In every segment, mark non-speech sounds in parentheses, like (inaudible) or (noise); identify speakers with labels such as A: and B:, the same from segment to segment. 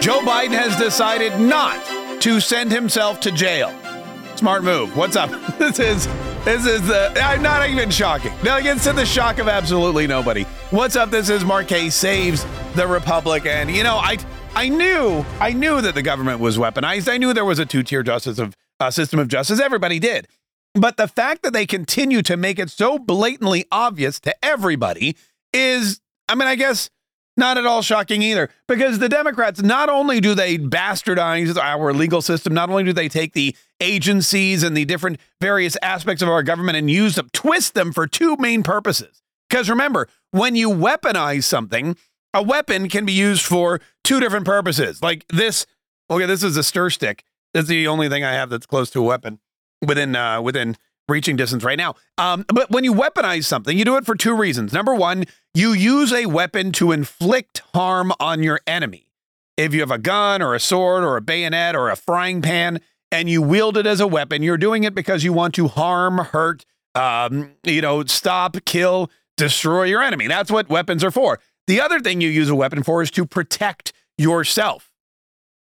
A: Joe Biden has decided not to send himself to jail. Smart move. What's up? (laughs) This is this is the I'm not even shocking. No, against the shock of absolutely nobody. What's up? This is Marquez saves the Republic, and you know I I knew I knew that the government was weaponized. I knew there was a two tier justice of uh, system of justice. Everybody did, but the fact that they continue to make it so blatantly obvious to everybody is, I mean, I guess not at all shocking either, because the Democrats not only do they bastardize our legal system, not only do they take the agencies and the different various aspects of our government and use them, twist them for two main purposes. Because remember, when you weaponize something, a weapon can be used for two different purposes. Like this, okay, this is a stir stick. That's the only thing I have that's close to a weapon within uh, within reaching distance right now. Um, but when you weaponize something, you do it for two reasons. Number one, you use a weapon to inflict harm on your enemy. If you have a gun or a sword or a bayonet or a frying pan and you wield it as a weapon, you're doing it because you want to harm, hurt, um, you know, stop, kill, destroy your enemy. That's what weapons are for. The other thing you use a weapon for is to protect yourself.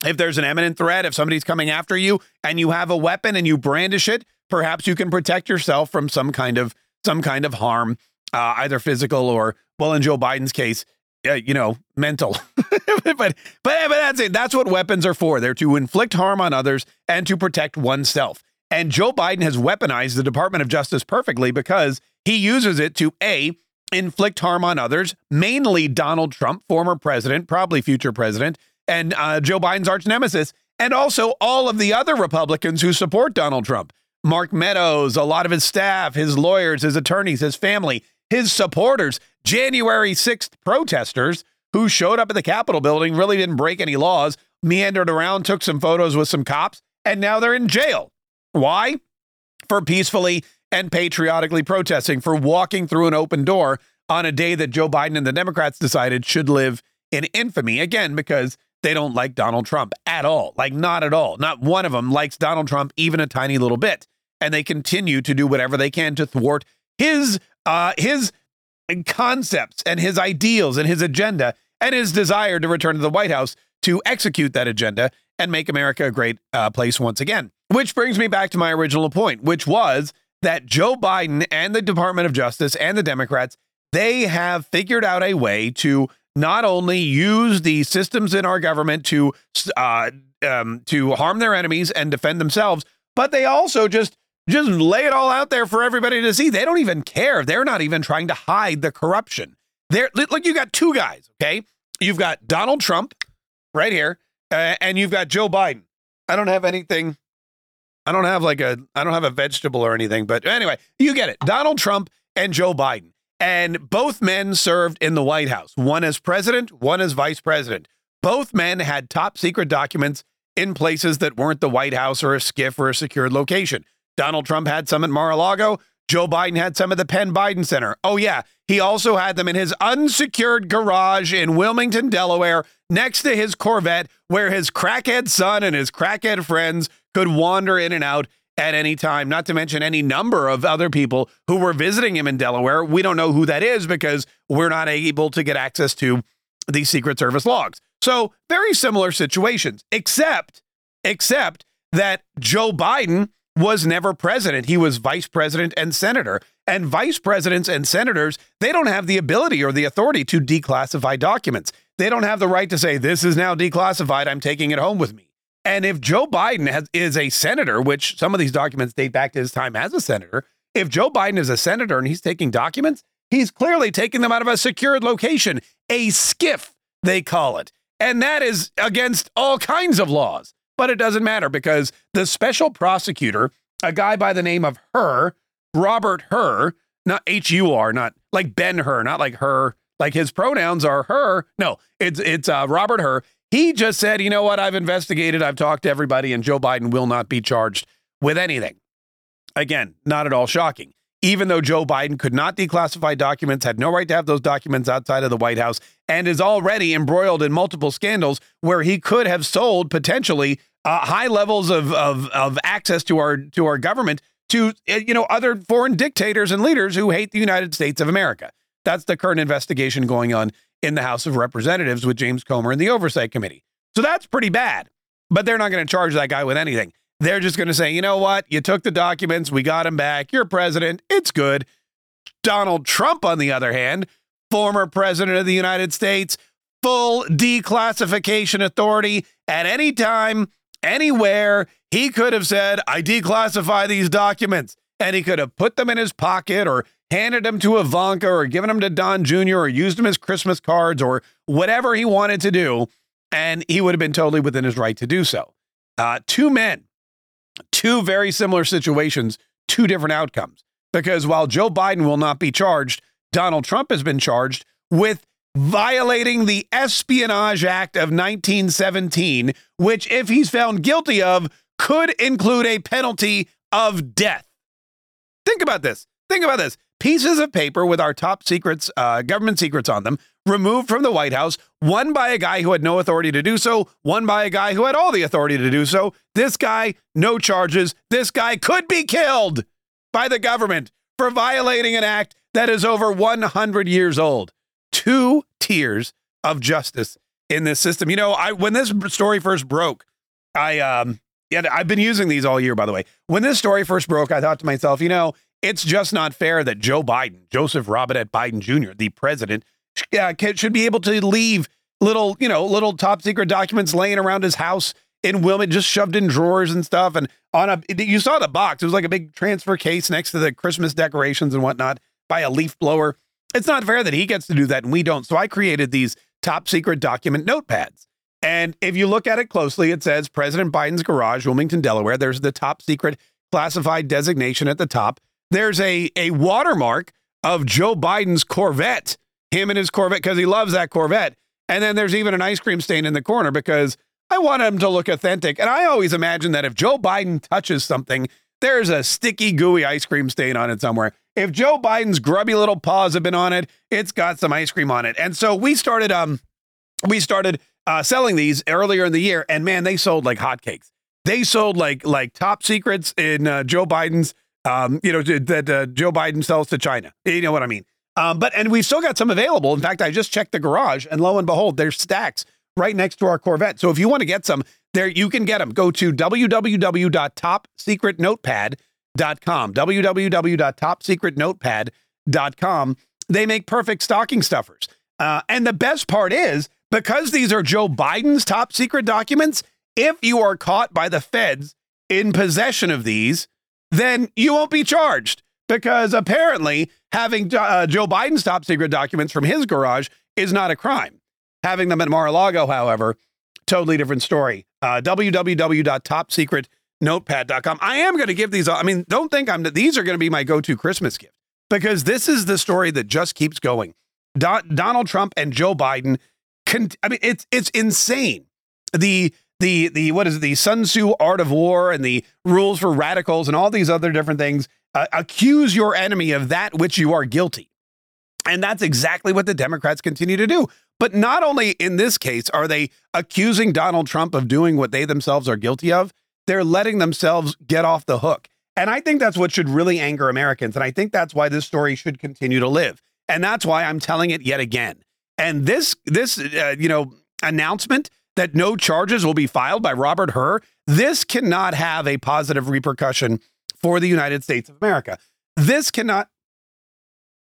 A: If there's an imminent threat, if somebody's coming after you and you have a weapon and you brandish it, perhaps you can protect yourself from some kind of some kind of harm, uh, either physical or, well, in Joe Biden's case, uh, you know, mental. (laughs) but, but but that's it. That's what weapons are for. They're to inflict harm on others and to protect oneself. And Joe Biden has weaponized the Department of Justice perfectly because he uses it to a inflict harm on others, mainly Donald Trump, former president, probably future president, and uh, Joe Biden's arch nemesis, and also all of the other Republicans who support Donald Trump. Mark Meadows, a lot of his staff, his lawyers, his attorneys, his family, his supporters, January 6th protesters who showed up at the Capitol building, really didn't break any laws, meandered around, took some photos with some cops, and now they're in jail. Why? For peacefully and patriotically protesting, for walking through an open door on a day that Joe Biden and the Democrats decided should live in infamy. Again, because they don't like Donald Trump at all. Like, not at all. Not one of them likes Donald Trump even a tiny little bit and they continue to do whatever they can to thwart his uh, his concepts and his ideals and his agenda and his desire to return to the White House to execute that agenda and make America a great uh, place once again. Which brings me back to my original point, which was that Joe Biden and the Department of Justice and the Democrats they have figured out a way to not only use the systems in our government to uh, um, to harm their enemies and defend themselves, but they also just just lay it all out there for everybody to see. They don't even care. They're not even trying to hide the corruption. They're look, you got two guys, okay? You've got Donald Trump right here, uh, and you've got Joe Biden. I don't have anything. I don't have like a I don't have a vegetable or anything, but anyway, you get it. Donald Trump and Joe Biden. And both men served in the White House, one as president, one as vice president. Both men had top secret documents in places that weren't the White House or a SCIF or a secured location. Donald Trump had some at Mar a Lago. Joe Biden had some at the Penn Biden Center. Oh, yeah. He also had them in his unsecured garage in Wilmington, Delaware, next to his Corvette, where his crackhead son and his crackhead friends could wander in and out at any time, not to mention any number of other people who were visiting him in Delaware. We don't know who that is because we're not able to get access to the Secret Service logs. So, very similar situations, except except that Joe Biden was never president. He was vice president and senator. And vice presidents and senators, they don't have the ability or the authority to declassify documents. They don't have the right to say, this is now declassified. I'm taking it home with me. And if Joe Biden has, is a senator, which some of these documents date back to his time as a senator, if Joe Biden is a senator and he's taking documents, he's clearly taking them out of a secured location, a SCIF, they call it. And that is against all kinds of laws. But it doesn't matter because the special prosecutor, a guy by the name of Hur, Robert Hur, not H U R, not like Ben Hur, not like her, like his pronouns are her. No, it's it's uh, Robert Hur. He just said, you know what? I've investigated, I've talked to everybody, and Joe Biden will not be charged with anything. Again, not at all shocking even though Joe Biden could not declassify documents, had no right to have those documents outside of the White House, and is already embroiled in multiple scandals where he could have sold potentially uh, high levels of, of, of access to our to our government to uh, you know other foreign dictators and leaders who hate the United States of America. That's the current investigation going on in the House of Representatives with James Comer and the Oversight Committee. So that's pretty bad. But they're not going to charge that guy with anything. They're just going to say, you know what? You took the documents. We got them back. You're president. It's good. Donald Trump, on the other hand, former president of the United States, full declassification authority at any time, anywhere. He could have said, I declassify these documents. And he could have put them in his pocket or handed them to Ivanka or given them to Don Jr. or used them as Christmas cards or whatever he wanted to do. And he would have been totally within his right to do so. Uh, two men, two very similar situations, two different outcomes. Because while Joe Biden will not be charged, Donald Trump has been charged with violating the Espionage Act of 1917, which, if he's found guilty of, could include a penalty of death. Think about this. Think about this. Pieces of paper with our top secrets, uh, government secrets on them, removed from the White House, one by a guy who had no authority to do so, one by a guy who had all the authority to do so. This guy, no charges. This guy could be killed by the government for violating an act that is over 100 years old. Two tiers of justice in this system. You know, I when this story first broke, I um yeah, I've been using these all year by the way. When this story first broke, I thought to myself, you know, it's just not fair that Joe Biden, Joseph Robinette Biden Jr., the president, uh, should be able to leave little, you know, little top secret documents laying around his house in Wilmot, just shoved in drawers and stuff. And on a, you saw the box. It was like a big transfer case next to the Christmas decorations and whatnot by a leaf blower. It's not fair that he gets to do that and we don't. So I created these top secret document notepads. And if you look at it closely, it says President Biden's garage, Wilmington, Delaware. There's the top secret classified designation at the top. There's a, a watermark of Joe Biden's Corvette, him and his Corvette, because he loves that Corvette. And then there's even an ice cream stain in the corner because I want him to look authentic. And I always imagine that if Joe Biden touches something, there's a sticky, gooey ice cream stain on it somewhere. If Joe Biden's grubby little paws have been on it, it's got some ice cream on it. And so we started um we started uh, selling these earlier in the year, and man, they sold like hotcakes. They sold like like top secrets in uh, Joe Biden's um, you know, that uh, Joe Biden sells to China. You know what I mean? Um, but and we've still got some available. In fact, I just checked the garage, and lo and behold, there's stacks right next to our Corvette. So if you want to get some, there you can get them. Go to www.topsecretnotepad.com. www.topsecretnotepad.com. They make perfect stocking stuffers. Uh, and the best part is because these are Joe Biden's top secret documents, if you are caught by the feds in possession of these, then you won't be charged because apparently having uh, Joe Biden's top secret documents from his garage is not a crime. Having them at Mar-a-Lago, however, totally different story. Uh, www.topsecretnotepad.com. I am going to give these. I mean, don't think I'm. These are going to be my go-to Christmas gift because this is the story that just keeps going. Donald Trump and Joe Biden. Con- I mean, it's it's insane. The the the what is it? The Sun Tzu Art of War and the rules for radicals and all these other different things. Uh, accuse your enemy of that which you are guilty. And that's exactly what the Democrats continue to do. But not only in this case are they accusing Donald Trump of doing what they themselves are guilty of, they're letting themselves get off the hook. And I think that's what should really anger Americans. And I think that's why this story should continue to live. And that's why I'm telling it yet again. And this, this, uh, you know, announcement that no charges will be filed by Robert Hur, this cannot have a positive repercussion for the United States of America. This cannot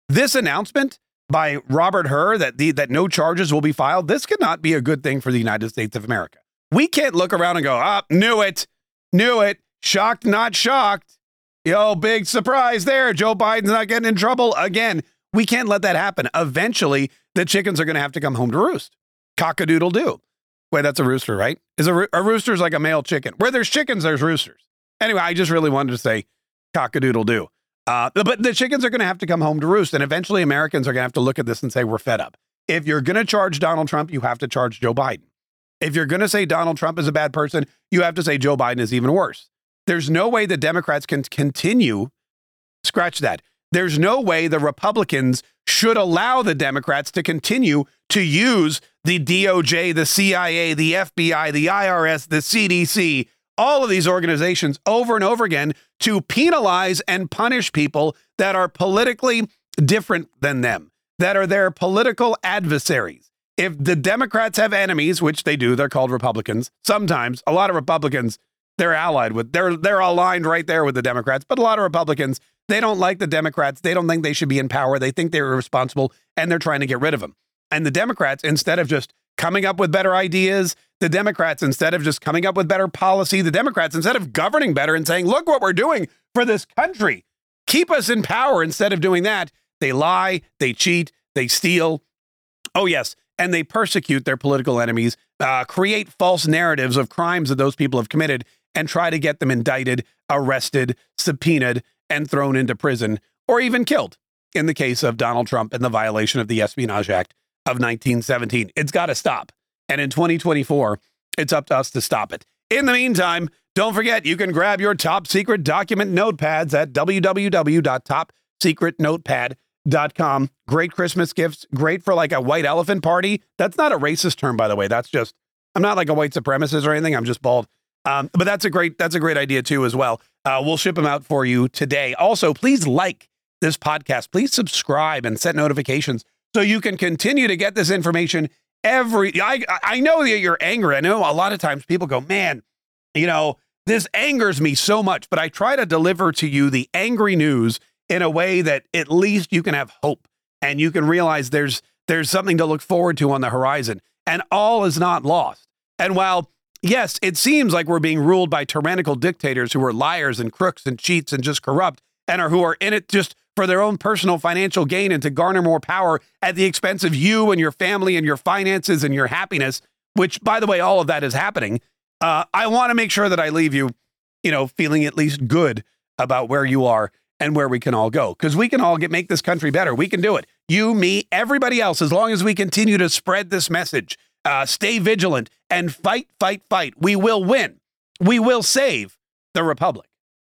A: this announcement by Robert Hur that the that no charges will be filed, this cannot be a good thing for the United States of America. We can't look around and go, "Ah, knew it. Knew it. Shocked, not shocked." Yo, big surprise there. Joe Biden's not getting in trouble again. We can't let that happen. Eventually, the chickens are going to have to come home to roost. Cockadoodle do. Wait, that's a rooster, right? Is a, ro- a rooster's like a male chicken? Where there's chickens, there's roosters. Anyway, I just really wanted to say cockadoodle do. Uh, but the chickens are going to have to come home to roost. And eventually Americans are going to have to look at this and say, we're fed up. If you're going to charge Donald Trump, you have to charge Joe Biden. If you're going to say Donald Trump is a bad person, you have to say Joe Biden is even worse. There's no way the Democrats can continue, scratch that. There's no way the Republicans should allow the Democrats to continue to use the DOJ, the CIA, the FBI, the IRS, the CDC, all of these organizations over and over again to penalize and punish people that are politically different than them, that are their political adversaries. if the Democrats have enemies, which they do, they're called Republicans. Sometimes a lot of Republicans they're allied with they're they're aligned right there with the Democrats, but a lot of Republicans they don't like the Democrats. They don't think they should be in power. They think they're irresponsible and they're trying to get rid of them. And the Democrats instead of just coming up with better ideas, the Democrats instead of just coming up with better policy, the Democrats instead of governing better and saying, "Look what we're doing for this country. Keep us in power." Instead of doing that, they lie, they cheat, they steal. Oh yes, and they persecute their political enemies, uh, create false narratives of crimes that those people have committed, and try to get them indicted, arrested, subpoenaed, and thrown into prison, or even killed in the case of Donald Trump and the violation of the Espionage Act of 1917. It's got to stop. And in 2024, it's up to us to stop it. In the meantime, don't forget you can grab your top secret document notepads at www.topsecretnotepad.com. Great Christmas gifts. Great for like a white elephant party. That's not a racist term, by the way. That's just I'm not like a white supremacist or anything. I'm just bald. Um, but that's a great that's a great idea too as well. Uh, we'll ship them out for you today. Also, please like this podcast. Please subscribe and set notifications so you can continue to get this information every. I I know that you're angry. I know a lot of times people go, man, you know this angers me so much. But I try to deliver to you the angry news in a way that at least you can have hope and you can realize there's there's something to look forward to on the horizon and all is not lost. And while yes, it seems like we're being ruled by tyrannical dictators who are liars and crooks and cheats and just corrupt and are who are in it just for their own personal financial gain and to garner more power at the expense of you and your family and your finances and your happiness, which by the way all of that is happening. Uh, I want to make sure that I leave you, you know, feeling at least good about where you are and where we can all go because we can all get make this country better. We can do it. You, me, everybody else, as long as we continue to spread this message, uh, stay vigilant and fight, fight, fight. We will win. We will save the republic.